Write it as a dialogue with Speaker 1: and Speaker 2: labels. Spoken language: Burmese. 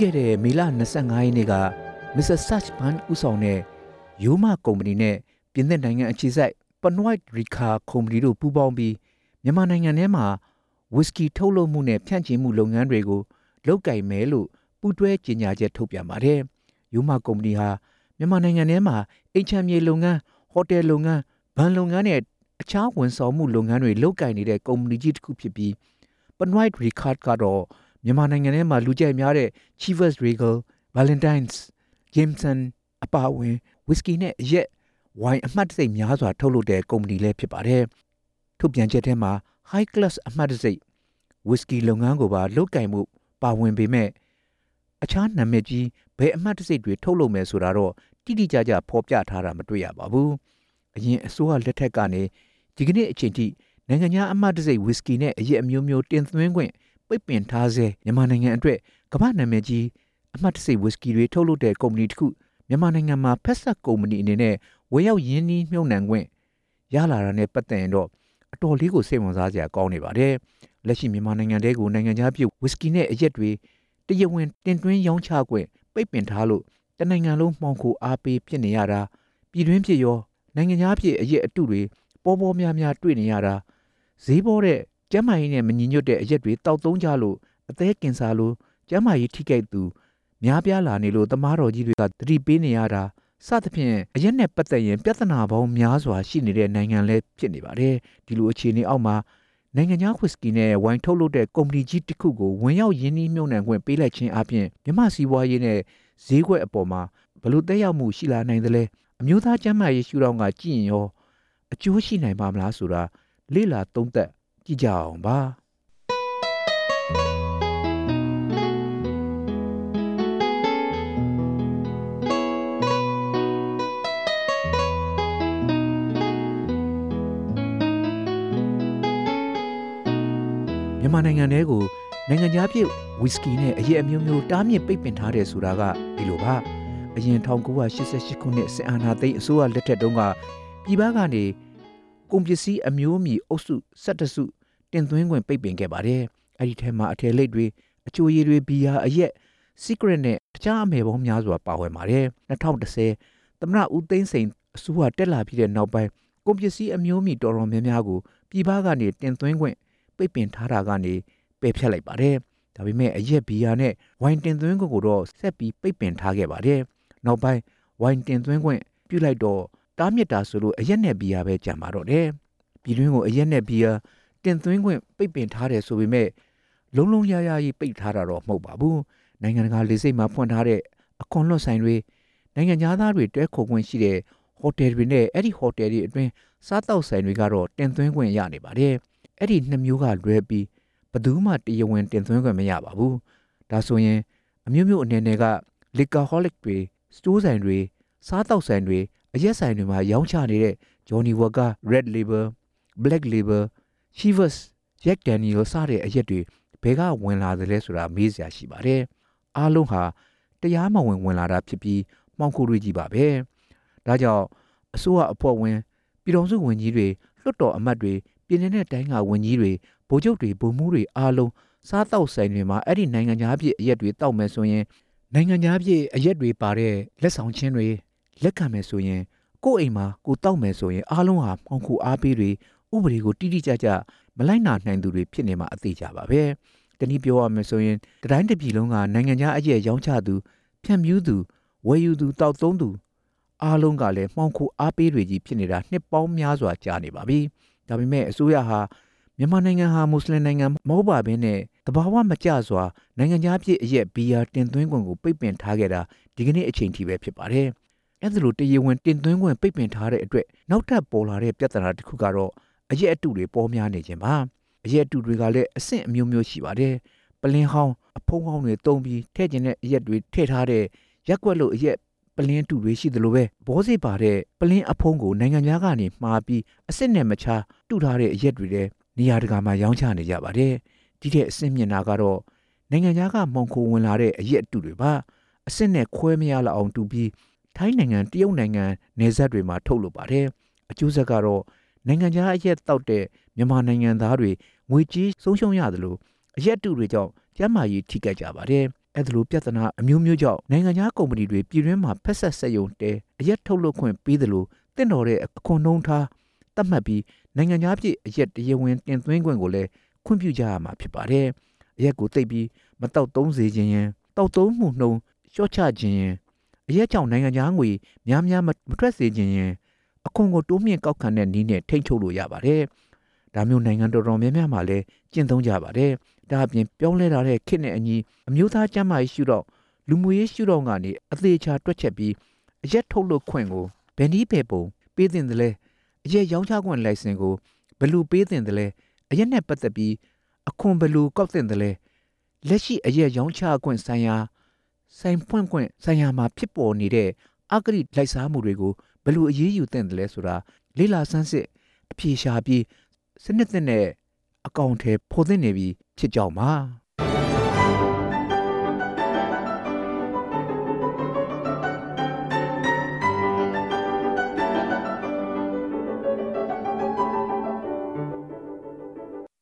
Speaker 1: ခဲ့တဲ့မေလ25ရက်နေ့က Mr. Search Band ဦးဆောင်တဲ့ယူမကုမ္ပဏီနဲ့ပြင်သစ်နိုင်ငံအခြေစိုက် Panoit Rica ကုမ္ပဏီတို့ပူးပေါင်းပြီးမြန်မာနိုင်ငံထဲမှာဝီစကီထုတ်လုပ်မှုနဲ့ဖြန့်ချိမှုလုပ်ငန်းတွေကိုလုပ်ကိုင်မယ်လို့ပူးတွဲကြေညာချက်ထုတ်ပြန်ပါတယ်။ယူမကုမ္ပဏီဟာမြန်မာနိုင်ငံထဲမှာအိမ်ချမ်းမြေလုပ်ငန်း၊ဟိုတယ်လုပ်ငန်း၊ဘဏ်လုပ်ငန်းနဲ့အခြားဝန်ဆောင်မှုလုပ်ငန်းတွေလုပ်ကိုင်နေတဲ့ကုမ္ပဏီကြီးတစ်ခုဖြစ်ပြီး Panoit Rica ကတော့ မြန်မာနိုင်ငံထဲမှာလူကြိုက်များတဲ့ Chivas Regal, Valentine's, Jameson အပါအဝင်ဝီစကီနဲ့အရက်ဝိုင်အမှတ်တံဆိပ်များစွာထုတ်လုပ်တဲ့ကုမ္ပဏီလည်းဖြစ်ပါတယ်။ထုတ်ပြန်ချက်ထဲမှာ High Class အမှတ်တံဆိပ်ဝီစကီလုပ်ငန်းကိုပါလုပ်ကင်မှုပါဝင်ပေမဲ့အခြားနာမည်ကြီးဘယ်အမှတ်တံဆိပ်တွေထုတ်လုပ်မယ်ဆိုတာတော့တိတိကျကျဖော်ပြထားတာမတွေ့ရပါဘူး။အရင်အစိုးရလက်ထက်ကနေဒီကနေ့အချိန်ထိနိုင်ငံခြားအမှတ်တံဆိပ်ဝီစကီနဲ့အရက်အမျိုးမျိုးတင်သွင်းခွင့် ပိတ်ပင်ထားစေမြန်မာနိုင်ငံအတွက်ကမ္ဘာနာမည်ကြီးအမှတ်တရဝီစကီတွေထုတ်လုပ်တဲ့ကုမ္ပဏီတစ်ခုမြန်မာနိုင်ငံမှာဖက်ဆက်ကုမ္ပဏီအနေနဲ့ဝယ်ရောက်ရင်းနှီးမြှုပ်နှံခွင့်ရလာတာနဲ့ပတ်သက်ရင်တော့အတော်လေးကိုစိတ်ဝင်စားစရာကောင်းနေပါတယ်လက်ရှိမြန်မာနိုင်ငံတဲကိုနိုင်ငံခြားပြည်ဝီစကီနဲ့အရက်တွေတရဝင်တင်သွင်းရောင်းချခွင့်ပိတ်ပင်ထားလို့တနိုင်ငံလုံးမှောင်ခိုအားပေးဖြစ်နေရတာပြည်တွင်းဖြစ်ရောနိုင်ငံခြားပြည်အရက်အတုတွေပေါ်ပေါ်များများတွေ့နေရတာဈေးပေါ်တဲ့ ကျမ်းမာရေးနဲ့မညီညွတ်တဲ့အရက်တွေတောက်သုံးကြလို့အသေးကင်ဆာလိုကျမ်းမာရေးထိခိုက်သူများပြားလာနေလို့သမားတော်ကြီးတွေကသတိပေးနေရတာစသဖြင့်အရက်နဲ့ပတ်သက်ရင်ပြဿနာပေါင်းများစွာရှိနေတဲ့နိုင်ငံလည်းဖြစ်နေပါတယ်ဒီလိုအခြေအနေအောက်မှာနိုင်ငံခြားဝစ်စကီနဲ့ဝိုင်ထုတ်လုပ်တဲ့ကုမ္ပဏီကြီးတစ်ခုကိုဝင်ရောက်ရင်းနှီးမြှုပ်နှံခွင့်ပေးလိုက်ခြင်းအပြင်မြမစီးပွားရေးနဲ့ဈေးကွက်အပေါ်မှာဘလို့တက်ရောက်မှုရှိလာနိုင်သလဲအမျိုးသားကျန်းမာရေးရှုထောင့်ကကြည့်ရင်ရောအကျိုးရှိနိုင်ပါမလားဆိုတာလေ့လာသုံးသပ် ကြည့်ကြအောင်ပါမြန်မာနိုင်ငံထဲကိုနိုင်ငံခြားပြည်ဝီစကီနဲ့အရက်အမျိုးမျိုးတားမြစ်ပိတ်ပင်ထားတယ်ဆိုတာကဒီလိုပါအရင်1988ခုနှစ်စစ်အာဏာသိမ်းအစိုးရလက်ထက်တုန်းကပြည်ပကနေကုန်ပစ္စည်းအမျိုးအမည်အုပ်စု17စု တင်သွင်းခွင့်ပိတ်ပင်ခဲ့ပါတယ်အဲ့ဒီထဲမှာအထည်လိပ်တွေအချိုရည်တွေဘီယာအရက် secret နဲ့တခြားအမယ်ပေါင်းများစွာပါဝင်ပါတယ်2010သမရဦးသိန်းစိန်အစိုးရတက်လာပြီးတဲ့နောက်ပိုင်းကုန်ပစ္စည်းအမျိုးအမည်တော်တော်များများကိုပြည်ပကနေတင်သွင်းခွင့်ပိတ်ပင်ထားတာကနေပယ်ဖျက်လိုက်ပါတယ်။ဒါပေမဲ့အရက်ဘီယာနဲ့ဝိုင်တင်သွင်းခွင့်ကိုတော့ဆက်ပြီးပိတ်ပင်ထားခဲ့ပါတယ်။နောက်ပိုင်းဝိုင်တင်သွင်းခွင့်ပြုလိုက်တော့တားမြစ်တာဆိုလို့အရက်နဲ့ဘီယာပဲကြံပါတော့တယ်။ပြည်တွင်းကိုအရက်နဲ့ဘီယာ တင်သွင်းခွင့်ပိတ်ပင်ထားတယ်ဆိုပေမဲ့လုံးလုံးရရကြီးပိတ်ထားတာတော့မဟုတ်ပါဘူး။နိုင်ငံတကာလေဆိပ်မှာဖွင့်ထားတဲ့အခွန်လွတ်ဆိုင်တွေနိုင်ငံသားတွေတွဲခေါ်ခွင့်ရှိတဲ့ဟိုတယ်တွေနဲ့အဲ့ဒီဟိုတယ်တွေအတွင်းစားတောက်ဆိုင်တွေကတော့တင်သွင်းခွင့်ရနေပါတယ်။အဲ့ဒီနှစ်မျိုးကလွဲပြီးဘယ်သူမှတရားဝင်တင်သွင်းခွင့်မရပါဘူးဒါဆိုရင်အမျိုးမျိုးအနေနဲ့က liquorholic တွေစတိုးဆိုင်တွေစားတောက်ဆိုင်တွေအရက်ဆိုင်တွေမှာရောင်းချနေတဲ့ Johnny Walker Red Label Black Label Chivas Jack Daniel စတဲ့အရက်တွေဘယ်ကဝင်လာသလဲဆိုတာမေးစရာရှိပါတယ်အားလုံးဟာတရားမဝင်ဝင်လာတာဖြစ်ပြီးမှောင်ခိုတွေကြီးပါပဲဒါကြောင့်အစိုးရအဖွဲ့ဝင်ပြည်တော်စုဝင်ကြီးတွေလွှတ်တော်အမတ်တွေပြည်내နဲ့တိုင်းကဝန်ကြီးတွေဗိုလ်ချုပ်တွေဗိုလ်မှူးတွေအားလုံးစားတောက်ဆိုင်တွေမှာအဲ့ဒီနိုင်ငံသားပြည်အရက်တွေတောက်မယ်ဆိုရင်နိုင်ငံသားပြည်အရက်တွေပါတဲ့လက်ဆောင်ချင်းတွေလက်ခံမယ်ဆိုရင်ကိုယ့်အိမ်မှာကိုတောက်မယ်ဆိုရင်အားလုံးဟာပေါင်ခုအားပေးတွေ ဥပဒေကိုတိတိကျကျမလိုက်နာနိုင်သူတွေဖြစ်နေမှာအသေးကြပါပဲတနည်းပြောရမယ်ဆိုရင်တတိုင်းတစ်ပြည်လုံးကနိုင်ငံသားအရက်ရောင်းချသူဖြန့်ဖြူးသူဝယ်ယူသူတောက်သုံးသူအားလုံးကလည်းမှောင်ခိုအားပေးတွေကြီးဖြစ်နေတာနှစ်ပေါင်းများစွာကြာနေပါပြီ။ဒါပေမဲ့အစိုးရဟာမြန်မာနိုင်ငံဟာမွတ်စလင်နိုင်ငံမဟုတ်ပါဘဲနဲ့တဘာဝမကျစွာနိုင်ငံသားပြည်အရက်ဘီယာတင်သွင်းခွင့်ကိုပိတ်ပင်ထားခဲ့တာဒီကနေ့အချိန်ထိပဲဖြစ်ပါတယ်။အဲ့ဒါလိုတရေဝင်တင်သွင်းခွင့်ပိတ်ပင်ထားတဲ့အတွက်နောက်ထပ်ပေါ်လာတဲ့ပြဿနာတစ်ခုကတော့ အရက်အတုတွေပေါ်များနေခြင်းပါ။အရက်အတုတွေကလည်းအဆင့်အမျိုးမျိုးရှိပါတယ်။ပလင်းဟောင်းအဖုံးဟောင်းတွေတုံးပြီးထည့်ကျင်တဲ့အရက်တွေထည့်ထားတဲ့ရက်ွက်လို့အရက်ပလင်းတူတွေရှိသလိုပဲဘောစိပါတဲ့ပလင်းအဖုံးကိုနိုင်ငံခြားကနေမှားပြီးအစ်စ်နဲ့မချတူထားတဲ့အရက်တွေလည်းနေရာတကာမှာရောင်းချနေကြပါတယ်ဒီတဲ့အစ်စ်မြင်တာကတော့နိုင်ငံခြားကမှောင်ခိုဝင်လာတဲ့အရက်တူတွေပါအစ်စ်နဲ့ခွဲမရလောက်အောင်တူပြီးထိုင်းနိုင်ငံတရုတ်နိုင်ငံနယ်စပ်တွေမှာထုတ်လုပ်ပါတယ်အကျိုးဆက်ကတော့ နိုင်ငံခြားအရက်တောက်တဲ့မြန်မာနိုင်ငံသားတွေငွေကြေးဆုံးရှုံးရသလိုအရက်တူတွေကြောင့်ကျန်းမာရေးထိခိုက်ကြပါတယ်အဲ့ဒါလိုပြဿနာအမျိုးမျိုးကြောင့်နိုင်ငံခြားကုမ္ပဏီတွေပြည်တွင်းမှာဖက်ဆက်ဆက်ယုံတဲအရက်ထုတ်လုပ်ခွင့်ပေးတယ်လို့တင့်တော်တဲ့အခွန်နှုံးထားသတ်မှတ်ပြီးနိုင်ငံခြားပြည်အရက်တရားဝင်တင်သွင်းခွင့်ကိုလည်းခွင့်ပြုကြရမှာဖြစ်ပါတယ်အရက်ကိုသိပ်ပြီးမတောက်သုံးစေခြင်းရင်တောက်သုံးမှုနှုံလျှော့ချခြင်းရင်အရက်ကြောင့်နိုင်ငံခြားငွေများများမမထွက်စေခြင်းရင် အခွန်ကိုတိုးမြင့်ကောက်ခံတဲ့နည်းနဲ့ထိန်းချုပ်လို့ရပါတယ်ဒါမျိုးနိုင်ငံတော်တော်များများမှာလည်းကျင့်သုံးကြပါတယ်ဒါအပြင်ပြောင်းလဲလာတဲ့ခေတ်နဲ့အညီအမျိုးသားကျန်းမာရေးရှုတော့လူမှုရေးရှုတော့ကနေအသေးချာတွက်ချက်ပြီးအရက်ထုတ်လုပ်ခွင့်ကိုဘယ်နည်းပဲပုံပေးတင်တယ်လဲအရက်ရောင်းချခွင့်လိုင်စင်ကိုဘယ်လိုပေးတင်တယ်လဲအရက်နဲ့ပတ်သက်ပြီးအခွန်ဘယ်လိုကောက်တင်တယ်လဲလက်ရှိအရက်ရောင်းချခွင့်ဆိုင်ရာဆိုင်ဖွင့်ခွင့်ဆိုင်ရာမှာဖြစ်ပေါ်နေတဲ့အဂရိလိုက်စားမှုတွေကိုဘ ယ်လိုအရေးယူတင်တယ်လဲဆိုတာလေ့လာဆန်းစစ်အပြေရှားပြီးစနစ်သစ်နဲ့အကောင့်ထဲပေါ်သင့်နေပြီဖြစ်ကြောင်းပါ